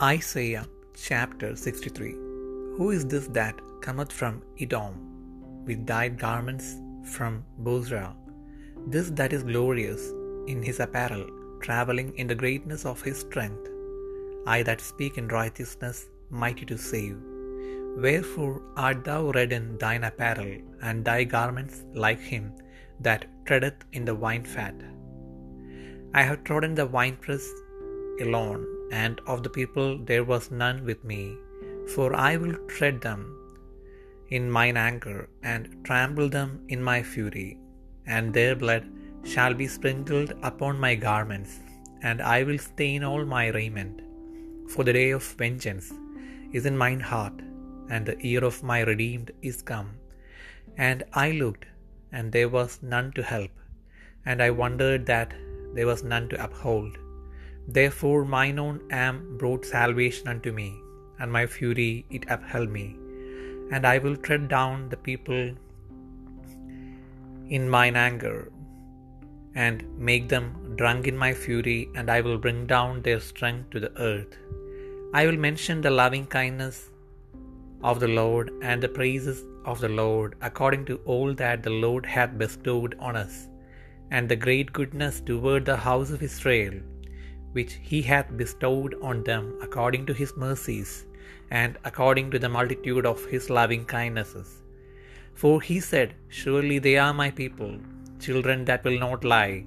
Isaiah chapter 63 Who is this that cometh from Edom with dyed garments from Bozrah? This that is glorious in his apparel, travelling in the greatness of his strength. I that speak in righteousness, mighty to save. Wherefore art thou red in thine apparel, and thy garments like him that treadeth in the wine fat? I have trodden the winepress alone, and of the people there was none with me. For I will tread them in mine anger, and trample them in my fury, and their blood shall be sprinkled upon my garments, and I will stain all my raiment. For the day of vengeance is in mine heart, and the year of my redeemed is come. And I looked, and there was none to help, and I wondered that there was none to uphold. Therefore mine own arm brought salvation unto me, and my fury it upheld me. And I will tread down the people in mine anger, and make them drunk in my fury, and I will bring down their strength to the earth. I will mention the loving kindness of the Lord and the praises of the Lord, according to all that the Lord hath bestowed on us, and the great goodness toward the house of Israel, which he hath bestowed on them according to his mercies, and according to the multitude of his loving kindnesses. For he said, Surely they are my people, children that will not lie.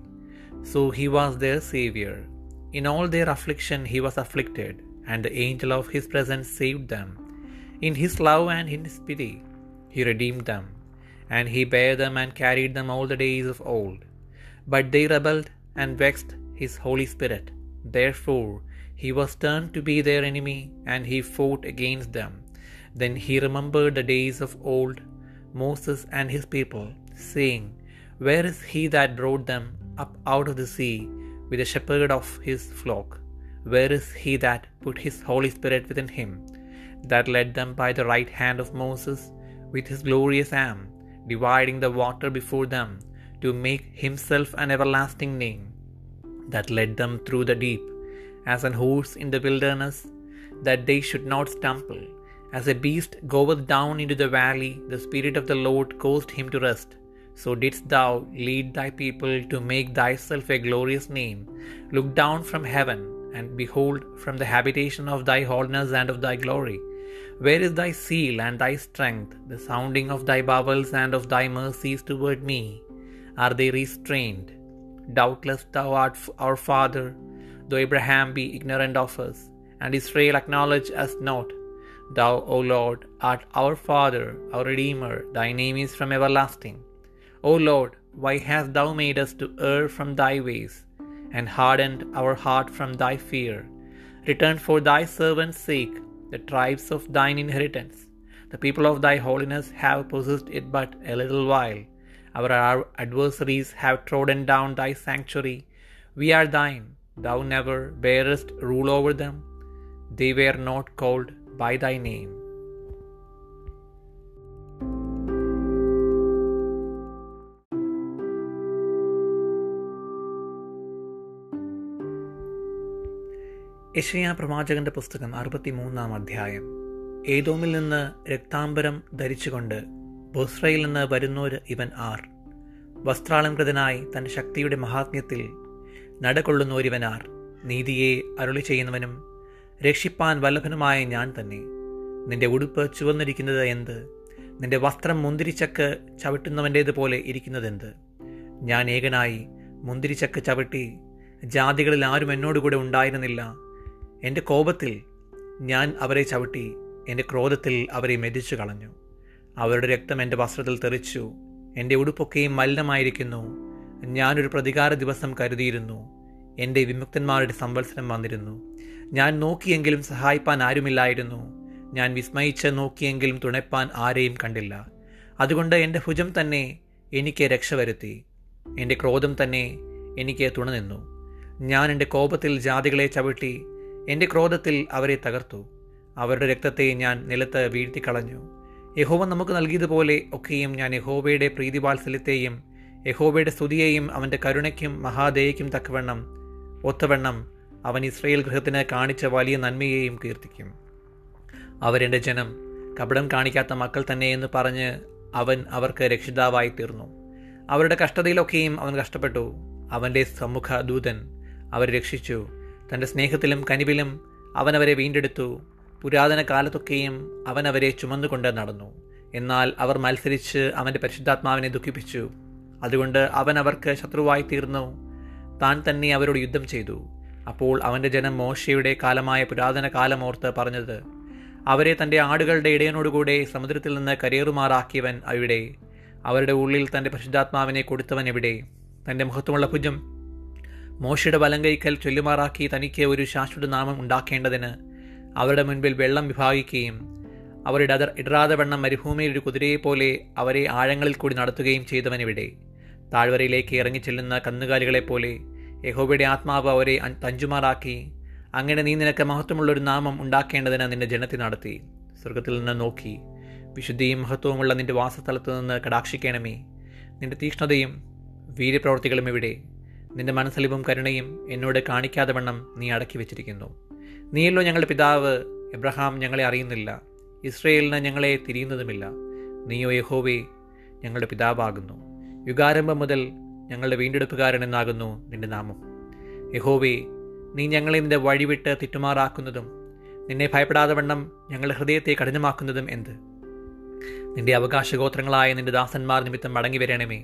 So he was their Saviour. In all their affliction he was afflicted, and the angel of his presence saved them. In his love and in his pity he redeemed them, and he bare them and carried them all the days of old. But they rebelled and vexed his Holy Spirit. Therefore he was turned to be their enemy, and he fought against them. Then he remembered the days of old, Moses and his people, saying, Where is he that brought them up out of the sea with the shepherd of his flock? Where is he that put his Holy Spirit within him, that led them by the right hand of Moses with his glorious arm, dividing the water before them, to make himself an everlasting name, that led them through the deep, as an horse in the wilderness, that they should not stumble? As a beast goeth down into the valley, the Spirit of the Lord caused him to rest. So didst thou lead thy people to make thyself a glorious name. Look down from heaven, and behold from the habitation of thy holiness and of thy glory. Where is thy seal and thy strength, the sounding of thy bowels and of thy mercies toward me? Are they restrained? Doubtless thou art our father, though Abraham be ignorant of us, and Israel acknowledge us not. Thou, O Lord, art our Father, our Redeemer, thy name is from everlasting. O Lord, why hast thou made us to err from thy ways, and hardened our heart from thy fear? Return for thy servant's sake the tribes of thine inheritance. The people of thy holiness have possessed it but a little while. Our adversaries have trodden down thy sanctuary. We are thine. Thou never bearest rule over them. They were not called by thy name. യഷയ പ്രവാചകന്റെ പുസ്തകം അറുപത്തിമൂന്നാം അധ്യായം ഏതോമിൽ നിന്ന് രക്താംബരം ധരിച്ചുകൊണ്ട് ബൊസ്രയിൽ നിന്ന് വരുന്നോര് ഇവൻ R. വസ്ത്രാലംകൃതനായി തന്റെ ശക്തിയുടെ മഹാത്മ്യത്തിൽ നടകൊള്ളുന്നോരിവനാർ നീതിയെ അരുളി ചെയ്യുന്നവനും രക്ഷിപ്പാൻ വല്ലഭനുമായ ഞാൻ തന്നെ. നിന്റെ ഉടുപ്പ് ചുവന്നിരിക്കുന്നത് എന്ത്? നിന്റെ വസ്ത്രം മുന്തിരിച്ചക്ക് ചവിട്ടുന്നവന്റേതുപോലെ ഇരിക്കുന്നതെന്ത് ഞാൻ ഏകനായി മുന്തിരിച്ചക്ക് ചവിട്ടി ജാതികളിൽ ആരും എന്നോടുകൂടെ ഉണ്ടായിരുന്നില്ല. എന്റെ കോപത്തിൽ ഞാൻ അവരെ ചവിട്ടി എന്റെ ക്രോധത്തിൽ അവരെ മെതിച്ചു കളഞ്ഞു അവരുടെ രക്തം എന്റെ വസ്ത്രത്തിൽ തെറിച്ചു. എന്റെ ഉടുപ്പൊക്കെയും മലിനമായിരിക്കുന്നു. ഞാനൊരു പ്രതികാര ദിവസം കരുതിയിരുന്നു. എന്റെ വിമുക്തന്മാരുടെ സംവത്സരം വന്നിരുന്നു. ഞാൻ നോക്കിയെങ്കിലും സഹായിപ്പാൻ ആരുമില്ലായിരുന്നു. ഞാൻ വിസ്മയിച്ച് നോക്കിയെങ്കിലും തുണപ്പാൻ ആരെയും കണ്ടില്ല. അതുകൊണ്ട് എന്റെ ഭുജം തന്നെ എനിക്ക് രക്ഷ വരുത്തി. എന്റെ ക്രോധം തന്നെ എനിക്ക് തുണനിന്നു ഞാൻ എന്റെ കോപത്തിൽ ജാതികളെ ചവിട്ടി എന്റെ ക്രോധത്തിൽ അവരെ തകർത്തു. അവരുടെ രക്തത്തെ ഞാൻ നിലത്ത് വീഴ്ത്തിക്കളഞ്ഞു. യഹോവ നമുക്ക് നൽകിയതുപോലെ ഒക്കെയും ഞാൻ യഹോവയുടെ പ്രീതിവാത്സല്യത്തെയും യഹോവയുടെ സ്തുതിയെയും അവന്റെ കരുണയ്ക്കും മഹാദയയ്ക്കും തക്കവണ്ണം ഒത്തവണ്ണം അവൻ ഇസ്രയേൽ ഗൃഹത്തിന് കാണിച്ച വലിയ നന്മയെയും കീർത്തിക്കും. അവരെന്റെ ജനം കപടം കാണിക്കാത്ത മക്കൾ തന്നെ എന്ന് പറഞ്ഞ് അവൻ അവർക്ക് രക്ഷിതാവായി തീർന്നു. അവരുടെ കഷ്ടതയിലൊക്കെയും അവൻ കഷ്ടപ്പെട്ടു. അവന്റെ സമ്മുഖ ദൂതൻ അവരെ രക്ഷിച്ചു. തന്റെ സ്നേഹത്തിലും കനിവിലും അവൻ അവരെ വീണ്ടെടുത്തു. പുരാതന കാലത്തൊക്കെയും അവൻ അവരെ ചുമന്നുകൊണ്ട് നടന്നു. എന്നാൽ അവർ മത്സരിച്ച് അവന്റെ പരിശുദ്ധാത്മാവിനെ ദുഃഖിപ്പിച്ചു. അതുകൊണ്ട് അവൻ അവർക്ക് ശത്രുവായി തീർന്നു. താൻ തന്നെ അവരോട് യുദ്ധം ചെയ്തു. അപ്പോൾ അവന്റെ ജനം മോശയുടെ കാലമായ പുരാതന കാലമോർത്ത് പറഞ്ഞത് അവരെ തന്റെ ആടുകളുടെ ഇടയനോടുകൂടെ സമുദ്രത്തിൽ നിന്ന് കരയേറുമാറാക്കിയവൻ അവിടെ. അവരുടെ ഉള്ളിൽ തന്റെ പരിശുദ്ധാത്മാവിനെ കൊടുത്തവൻ എവിടെ? തന്റെ മുഖത്തുമുള്ള ഭുജം? മോശയുടെ വലങ്കൈക്കൽ ചൊല്ലുമാറാക്കി തനിക്ക് ഒരു ശാശ്വത നാമം ഉണ്ടാക്കേണ്ടതിന് അവരുടെ മുൻപിൽ വെള്ളം വിഭാഗിക്കുകയും അവരുടെ അതർ ഇടറാതെ വണ്ണം മരുഭൂമിയിൽ ഒരു കുതിരയെപ്പോലെ അവരെ ആഴങ്ങളിൽ കൂടി നടത്തുകയും ചെയ്തവനിവിടെ. താഴ്വരയിലേക്ക് ഇറങ്ങിച്ചെല്ലുന്ന കന്നുകാലികളെപ്പോലെ യഹോബയുടെ ആത്മാവ് അവരെ തഞ്ചുമാറാക്കി അങ്ങനെ നീ നിനക്ക് മഹത്വമുള്ളൊരു നാമം ഉണ്ടാക്കേണ്ടതിന് നിന്റെ ജനത്തെ നടത്തി. സ്വർഗത്തിൽ നിന്ന് നോക്കി. വിശുദ്ധിയും മഹത്വവുമുള്ള നിന്റെ വാസസ്ഥലത്ത് നിന്ന് കടാക്ഷിക്കണമേ. നിന്റെ തീക്ഷ്ണതയും വീര്യപ്രവർത്തികളും ഇവിടെ. നിന്റെ മനസ്സലിവും കരുണയും എന്നോട് കാണിക്കാതെ വണ്ണം നീ അടക്കി വെച്ചിരിക്കുന്നു. നീയല്ലോ ഞങ്ങളുടെ പിതാവ്. എബ്രഹാം ഞങ്ങളെ അറിയുന്നില്ല. ഇസ്രയേലിന് ഞങ്ങളെ തിരിയുന്നതുമില്ല. നീയോ യഹോവേ ഞങ്ങളുടെ പിതാവാകുന്നു. യുഗാരംഭം മുതൽ ഞങ്ങളുടെ വീണ്ടെടുപ്പുകാരൻ എന്നാകുന്നു നിന്റെ നാമം. യഹോവേ നീ ഞങ്ങളെ നിന്റെ വഴിവിട്ട് തിറ്റുമാറാക്കുന്നതും നിന്നെ ഭയപ്പെടാതെ വണ്ണം ഞങ്ങളുടെ ഹൃദയത്തെ കഠിനമാക്കുന്നതും എന്ത്? നിന്റെ അവകാശഗോത്രങ്ങളായ നിന്റെ ദാസന്മാർ നിമിത്തം മടങ്ങി വരണമേ.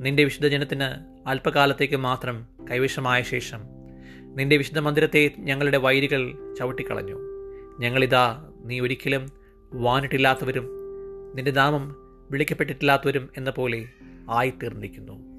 നിന്റെ വിശുദ്ധജനത്തിന് അല്പകാലത്തേക്ക് മാത്രം കൈവശമായ ശേഷം നിന്റെ വിശുദ്ധ മന്ദിരത്തെ ഞങ്ങളുടെ വൈരികൾ ചവിട്ടിക്കളഞ്ഞു. ഞങ്ങളിതാ നീ ഒരിക്കലും വാനിട്ടില്ലാത്തവരും നിന്റെ നാമം വിളിക്കപ്പെട്ടിട്ടില്ലാത്തവരും എന്ന പോലെ ആയിത്തീർന്നിരിക്കുന്നു.